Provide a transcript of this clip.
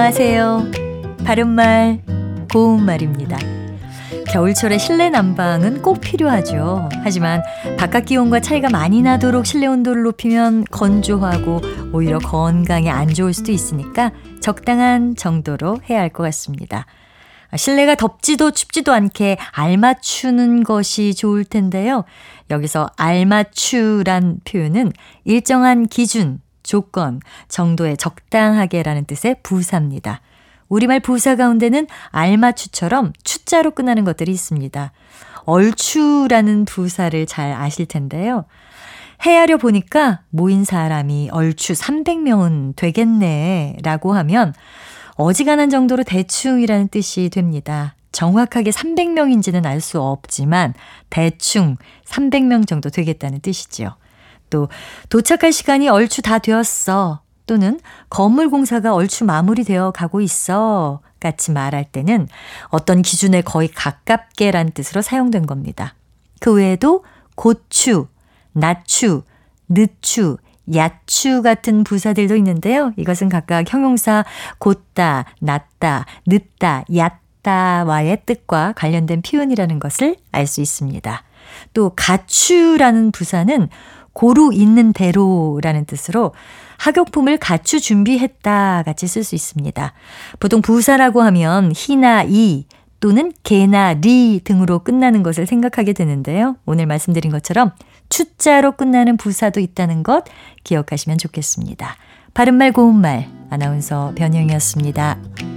안녕하세요. 바른말, 고운말입니다. 겨울철에 실내 난방은 꼭 필요하죠. 하지만 바깥 기온과 차이가 많이 나도록 실내 온도를 높이면 건조하고 오히려 건강에 안 좋을 수도 있으니까 적당한 정도로 해야 할 것 같습니다. 실내가 덥지도 춥지도 않게 알맞추는 것이 좋을 텐데요. 여기서 알맞추란 표현은 일정한 기준, 조건, 정도에 적당하게라는 뜻의 부사입니다. 우리말 부사 가운데는 알맞추처럼 추자로 끝나는 것들이 있습니다. 얼추라는 부사를 잘 아실 텐데요. 헤아려 보니까 모인 사람이 얼추 300명은 되겠네 라고 하면 어지간한 정도로 대충이라는 뜻이 됩니다. 정확하게 300명인지는 알 수 없지만 대충 300명 정도 되겠다는 뜻이지요. 또 도착할 시간이 얼추 다 되었어. 또는 건물 공사가 얼추 마무리되어 가고 있어. 같이 말할 때는 어떤 기준에 거의 가깝게란 뜻으로 사용된 겁니다. 그 외에도 고추, 낮추, 늦추, 야추 같은 부사들도 있는데요. 이것은 각각 형용사 곧다, 낮다, 늦다, 얕다와의 뜻과 관련된 표현이라는 것을 알 수 있습니다. 또 가추라는 부사는 고루 있는 대로라는 뜻으로 학용품을 갖추 준비했다 같이 쓸 수 있습니다. 보통 부사라고 하면 히나 이 또는 개나 리 등으로 끝나는 것을 생각하게 되는데요. 오늘 말씀드린 것처럼 추자로 끝나는 부사도 있다는 것 기억하시면 좋겠습니다. 바른말 고운말 아나운서 변형이었습니다.